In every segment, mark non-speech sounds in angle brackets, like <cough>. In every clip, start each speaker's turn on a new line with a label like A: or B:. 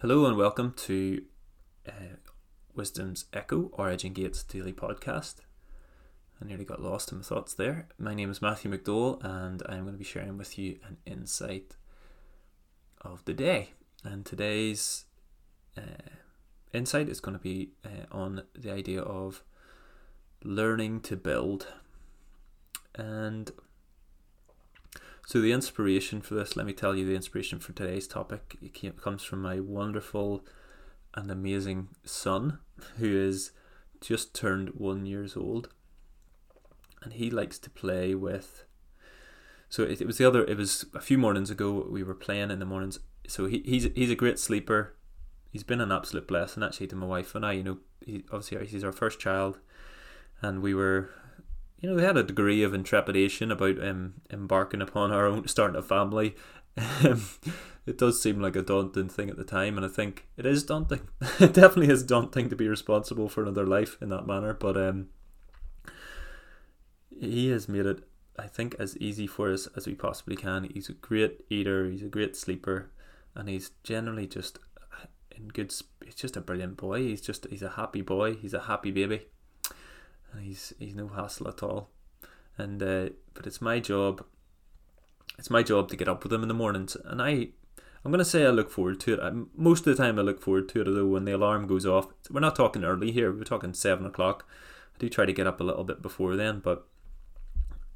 A: Hello and welcome to uh, Wisdom's Echo, Origin Gates daily podcast. I nearly got lost in my thoughts there. My name is Matthew McDowell, and I'm going to be sharing with you an insight of the day. And today's uh, insight is going to be uh, on the idea of learning to build. And so, the inspiration for this, let me tell you, the inspiration for today's topic it came, comes from my wonderful and amazing son, who is just turned one years old, and he likes to play with. So it, it was the other. It was a few mornings ago. We were playing in the mornings. So he, he's he's a great sleeper. He's been an absolute blessing actually to my wife and I. You know, he, obviously he's our first child, and we were you know, we had a degree of intrepidation about um, embarking upon our own starting a family. Um, it does seem like a daunting thing at the time, and I think it is daunting. <laughs> it definitely is daunting to be responsible for another life in that manner. But um, he has made it, I think, as easy for us as we possibly can. He's a great eater. He's a great sleeper, and he's generally just in good. He's just a brilliant boy. He's just he's a happy boy. He's a happy baby he's he's no hassle at all. And uh, but it's my job. It's my job to get up with him in the mornings, and I. I'm gonna say I look forward to it. I, most of the time, I look forward to it. Although when the alarm goes off, we're not talking early here. We're talking seven o'clock. I do try to get up a little bit before then, but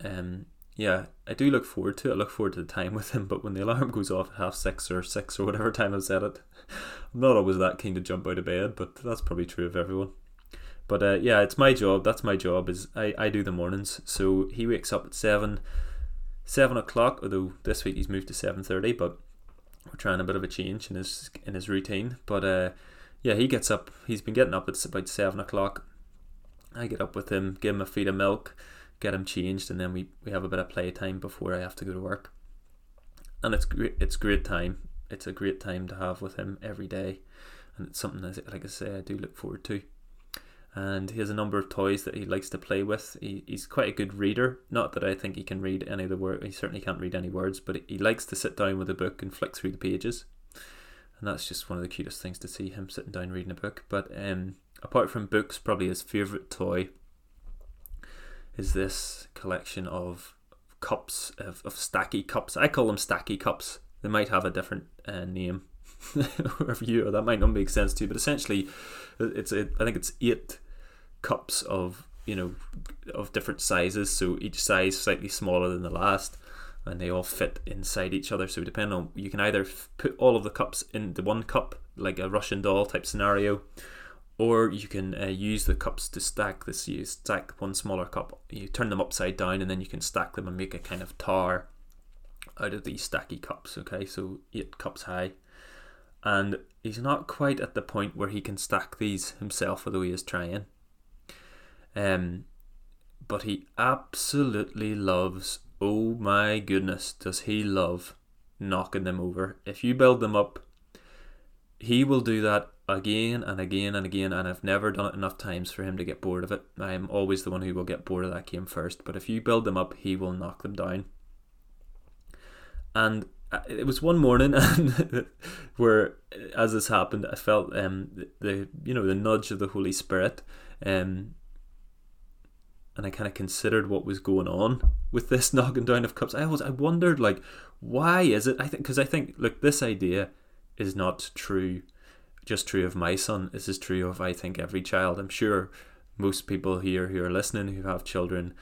A: um, yeah, I do look forward to it. I look forward to the time <laughs> with him. But when the alarm goes off at half six or six or whatever time I've set it, <laughs> I'm not always that keen to jump out of bed. But that's probably true of everyone. But uh, yeah, it's my job. That's my job. Is I, I do the mornings. So he wakes up at seven, seven o'clock. Although this week he's moved to seven thirty, but we're trying a bit of a change in his in his routine. But uh, yeah, he gets up. He's been getting up at about seven o'clock. I get up with him, give him a feed of milk, get him changed, and then we, we have a bit of playtime before I have to go to work. And it's great. It's great time. It's a great time to have with him every day, and it's something that, like I say, I do look forward to and he has a number of toys that he likes to play with. He, he's quite a good reader. Not that I think he can read any of the words. He certainly can't read any words, but he likes to sit down with a book and flick through the pages, and that's just one of the cutest things to see him sitting down reading a book. But um, apart from books, probably his favorite toy is this collection of cups of, of stacky cups. I call them stacky cups. They might have a different uh, name <laughs> you, or that might not make sense to you. But essentially, it's a, I think it's eight cups of you know of different sizes so each size slightly smaller than the last and they all fit inside each other so depending on you can either put all of the cups in the one cup like a russian doll type scenario or you can uh, use the cups to stack this you stack one smaller cup you turn them upside down and then you can stack them and make a kind of tower out of these stacky cups okay so eight cups high and he's not quite at the point where he can stack these himself although he is trying um, but he absolutely loves, oh my goodness, does he love knocking them over. If you build them up, he will do that again and again and again, and I've never done it enough times for him to get bored of it. I'm always the one who will get bored of that game first, but if you build them up, he will knock them down. And it was one morning <laughs> and where as this happened i felt um the, you know the nudge of the holy spirit um and I kind of considered what was going on with this <laughs> knocking down of cups. I was I wondered like why is it? I think because I think look this idea is not true, just true of my son. This is true of I think every child. I'm sure most people here who are listening who have children.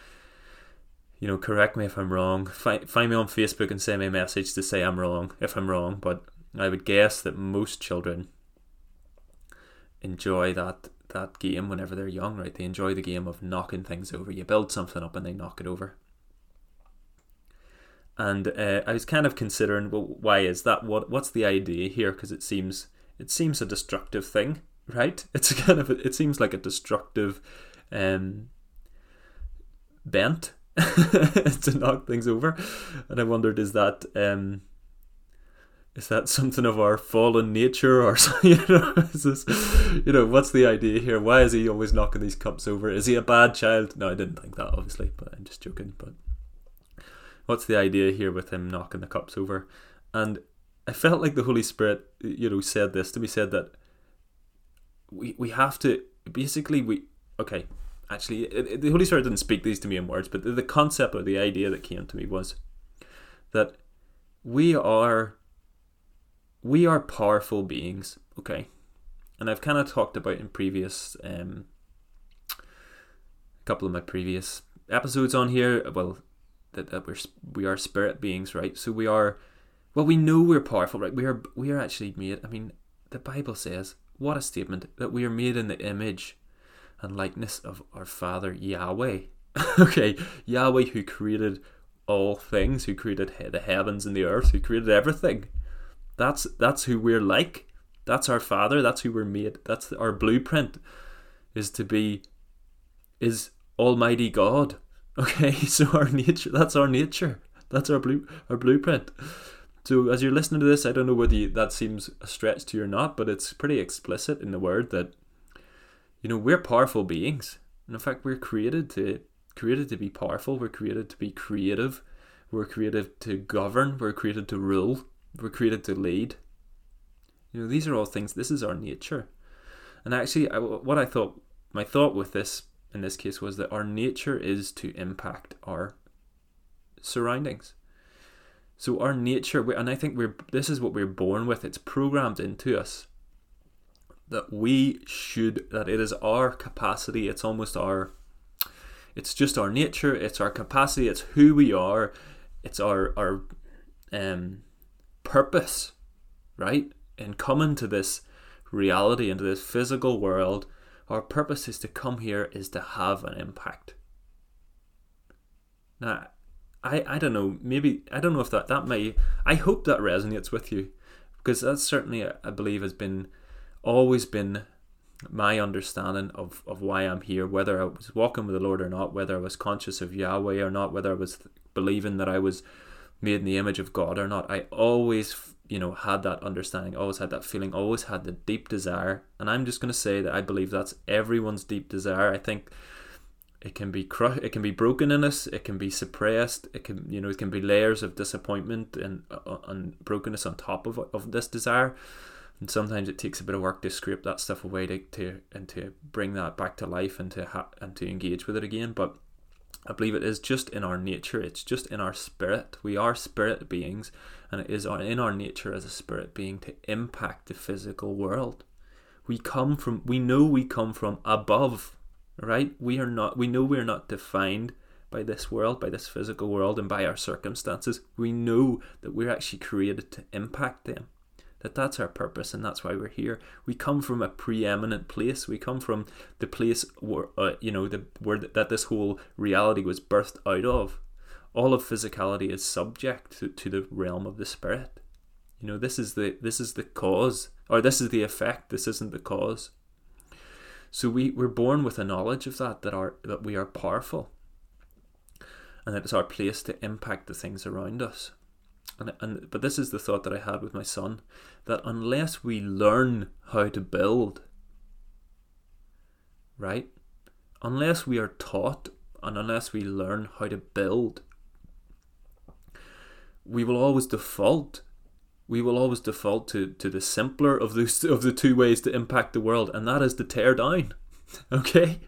A: You know, correct me if I'm wrong. Find, find me on Facebook and send me a message to say I'm wrong if I'm wrong. But I would guess that most children enjoy that that game whenever they're young, right? They enjoy the game of knocking things over. You build something up and they knock it over. And uh, I was kind of considering, well, why is that? What what's the idea here? Because it seems it seems a destructive thing, right? <laughs> It's kind of it seems like a destructive um, bent <laughs> to knock things over. And I wondered, is that um, is that something of our fallen nature or <laughs> you know is this you know what's the idea here why is he always knocking these cups over is he a bad child no i didn't think that obviously but i'm just joking but what's the idea here with him knocking the cups over and I felt like the Holy Spirit, you know, said this to me, said that we we have to basically we okay. Actually, it, it, the Holy Spirit didn't speak these to me in words, but the, the concept or the idea that came to me was that we are we are powerful beings. Okay, and I've kind of talked about in previous um, a couple of my previous episodes on here. Well, that, that we're we are spirit beings, right? So we are. Well, we know we're powerful, right? We are we are actually made. I mean, the Bible says, what a statement that we are made in the image and likeness of our Father Yahweh. <laughs> okay, Yahweh who created all things, who created the heavens and the earth, who created everything. That's that's who we're like. That's our Father. That's who we're made. That's our blueprint. Is to be, is Almighty God. <laughs> Okay, so our nature. That's our nature. That's our blue our blueprint. So as you're listening to this, I don't know whether you, that seems a stretch to you or not, but it's pretty explicit in the word that you know we're powerful beings, and in fact we're created to created to be powerful. We're created to be creative. We're created to govern. We're created to rule. We're created to lead. You know these are all things. This is our nature, and actually, I, what I thought my thought with this in this case was that our nature is to impact our surroundings. So our nature, and I think we're this is what we're born with. It's programmed into us that we should that it is our capacity. It's almost our. It's just our nature. It's our capacity. It's who we are. It's our our um, purpose, right? In coming to this reality, into this physical world, our purpose is to come here is to have an impact. Now, I, I don't know, maybe, I don't know if that, that may, I hope that resonates with you because that's certainly, I believe, has been, always been my understanding of, of why I'm here, whether I was walking with the Lord or not, whether I was conscious of Yahweh or not, whether I was believing that I was made in the image of God or not. I always, you know, had that understanding, always had that feeling, always had the deep desire. And I'm just going to say that I believe that's everyone's deep desire. I think it can be crushed it can be broken in us it can be suppressed it can you know it can be layers of disappointment and uh, and brokenness on top of of this desire and sometimes it takes a bit of work to scrape that stuff away to, to and to bring that back to life and to ha- and to engage with it again but I believe it is just in our nature, it's just in our spirit. We are spirit beings, and it is in our nature as a spirit being to impact the physical world. We come from, we know we come from above right? We are not, we know we're not defined by this world, by this physical world, and by our circumstances. We know that we're actually created to impact them. That that's our purpose, and that's why we're here. We come from a preeminent place. We come from the place where, uh, you know, the where that this whole reality was birthed out of. All of physicality is subject to, to the realm of the spirit. You know, this is the this is the cause, or this is the effect. This isn't the cause. So we, we're born with a knowledge of that, that our that we are powerful. And that it's our place to impact the things around us. And, and but this is the thought that I had with my son, that unless we learn how to build, right? Unless we are taught and unless we learn how to build, we will always default we will always default to, to the simpler of the, of the two ways to impact the world, and that is to tear down. <laughs> okay?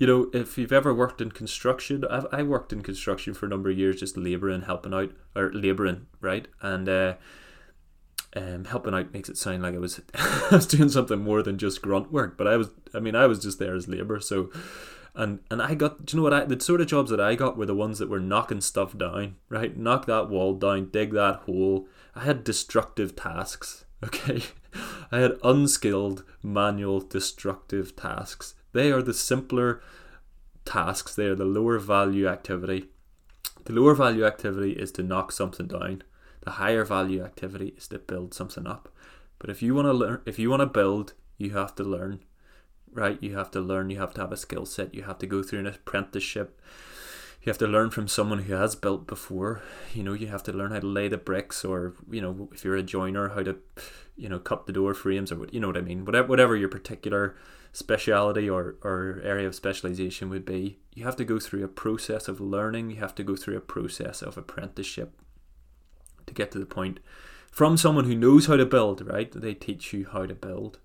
A: You know, if you've ever worked in construction, I've, I worked in construction for a number of years, just labouring, helping out, or labouring, right? And uh, um, helping out makes it sound like I was <laughs> I was doing something more than just grunt work, but I was, I mean, I was just there as labour, so and and I got do you know what I the sort of jobs that I got were the ones that were knocking stuff down, right? Knock that wall down, dig that hole. I had destructive tasks, <laughs> okay? I had unskilled manual destructive tasks. They are the simpler tasks, they are the lower value activity. The lower value activity is to knock something down. The higher value activity is to build something up. But if you want to learn if you want to build, you have to learn right? You have to learn, you have to have a skill set, you have to go through an apprenticeship. You have to learn from someone who has built before. You know, you have to learn how to lay the bricks, or you know, if you're a joiner, how to, you know, cut the door frames, or what you know what I mean. Whatever, whatever your particular speciality or, or area of specialization would be, you have to go through a process of learning. You have to go through a process of apprenticeship to get to the point from someone who knows how to build, right? They teach you how to build.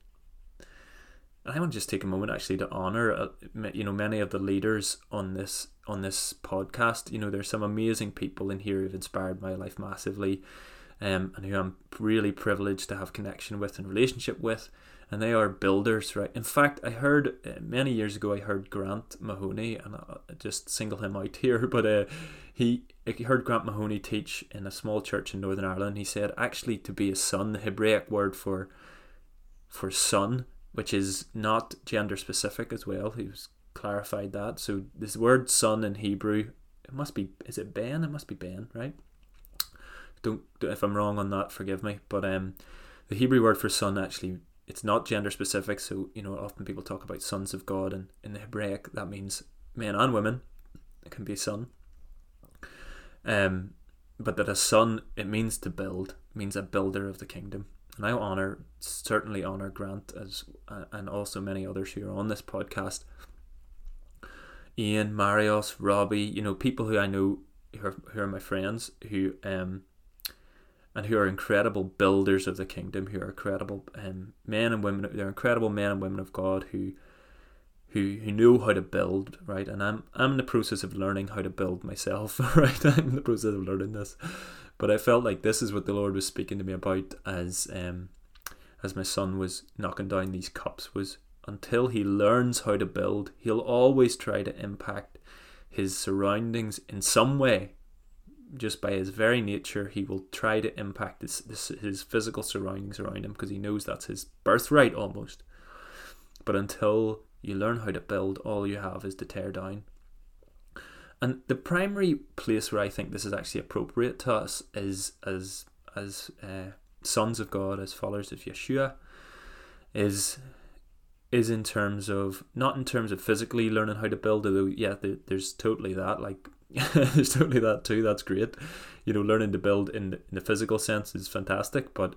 A: And I want to just take a moment actually to honor, uh, you know, many of the leaders on this on this podcast. You know, there's some amazing people in here who've inspired my life massively, um, and who I'm really privileged to have connection with and relationship with. And they are builders, right? In fact, I heard uh, many years ago, I heard Grant Mahoney, and I just single him out <laughs> here, but uh, he I heard Grant Mahoney teach in a small church in Northern Ireland. He said actually to be a son, the Hebraic word for for son which is not gender specific as well. He's clarified that. So this word son in Hebrew, it must be is it Ben? It must be Ben, right? Don't if I'm wrong on that, forgive me. But um, the Hebrew word for son actually it's not gender specific. So you know often people talk about sons of God, and in the Hebraic that means men and women. It can be son. Um, but that a son it means to build, means a builder of the kingdom and I honor certainly honor Grant as uh, and also many others who are on this podcast. Ian, Marios, Robbie, you know, people who I know who are, who are my friends who um and who are incredible builders of the kingdom, who are incredible um, men and women. They're incredible men and women of God who who who know how to build, right? And I'm I'm in the process of learning how to build myself, <laughs> right? I'm in the process of learning this. But I felt like this is what the Lord was speaking to me about as um as my son was knocking down these cups was until he learns how to build, he'll always try to impact his surroundings in some way. Just by his very nature, he will try to impact his, his, his physical surroundings around him because he knows that's his birthright almost. But until you learn how to build, all you have is to tear down. And the primary place where I think this is actually appropriate to us is as as uh, sons of God, as followers of Yeshua, is is in terms of not in terms of physically learning how to build. Although yeah, there, there's totally that. Like <laughs> there's totally that too. That's great. You know, learning to build in the, in the physical sense is fantastic, but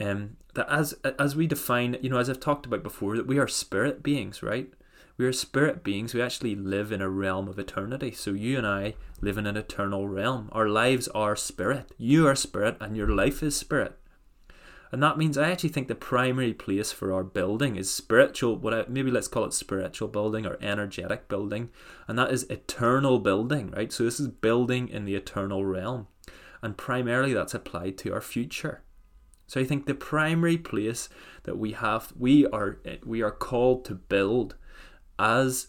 A: um, that as as we define, you know, as I've talked about before, that we are spirit beings, right? We are spirit beings. We actually live in a realm of eternity. So you and I live in an eternal realm. Our lives are spirit. You are spirit, and your life is spirit. And that means I actually think the primary place for our building is spiritual, what I, maybe let's call it spiritual building or energetic building, and that is eternal building, right? So this is building in the eternal realm, and primarily that's applied to our future. So I think the primary place that we have, we are we are called to build as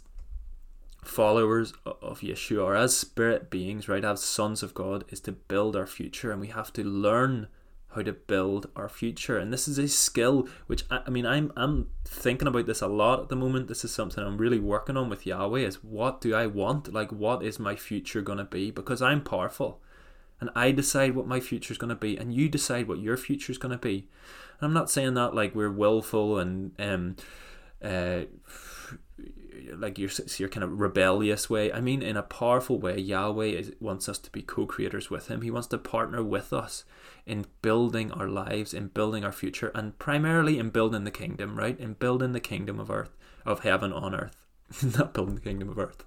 A: followers of Yeshua or as spirit beings, right, as sons of God, is to build our future, and we have to learn how to build our future. And this is a skill which I, I mean I'm I'm thinking about this a lot at the moment. This is something I'm really working on with Yahweh is what do I want? Like what is my future gonna be? Because I'm powerful and I decide what my future is going to be, and you decide what your future is going to be. And I'm not saying that like we're willful and um, uh, like your your kind of rebellious way. I mean, in a powerful way, Yahweh is, wants us to be co-creators with Him. He wants to partner with us in building our lives, in building our future, and primarily in building the kingdom. Right, in building the kingdom of earth, of heaven on earth, <laughs> not building the kingdom of earth.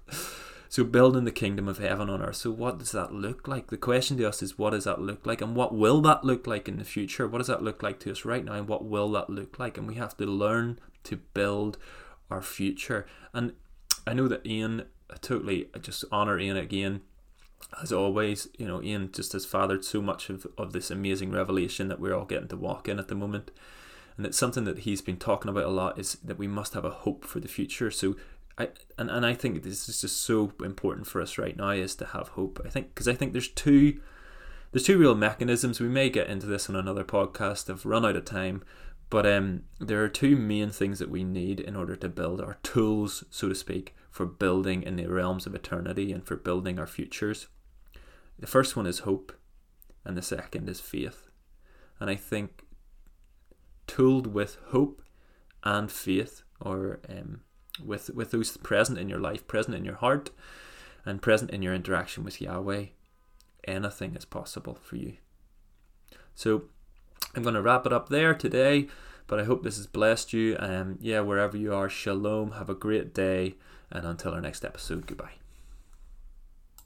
A: So building the kingdom of heaven on earth. So what does that look like? The question to us is what does that look like and what will that look like in the future? What does that look like to us right now and what will that look like? And we have to learn to build our future. And I know that Ian I totally I just honor Ian again. As always, you know, Ian just has fathered so much of, of this amazing revelation that we're all getting to walk in at the moment. And it's something that he's been talking about a lot is that we must have a hope for the future. So I and, and I think this is just so important for us right now is to have hope. I think because I think there's two there's two real mechanisms. We may get into this on another podcast. I've run out of time, but um, there are two main things that we need in order to build our tools, so to speak, for building in the realms of eternity and for building our futures. The first one is hope, and the second is faith. And I think tooled with hope and faith, or um, with with those present in your life, present in your heart, and present in your interaction with Yahweh, anything is possible for you. So I'm going to wrap it up there today, but I hope this has blessed you. Um, yeah, wherever you are, shalom. Have a great day, and until our next episode, goodbye.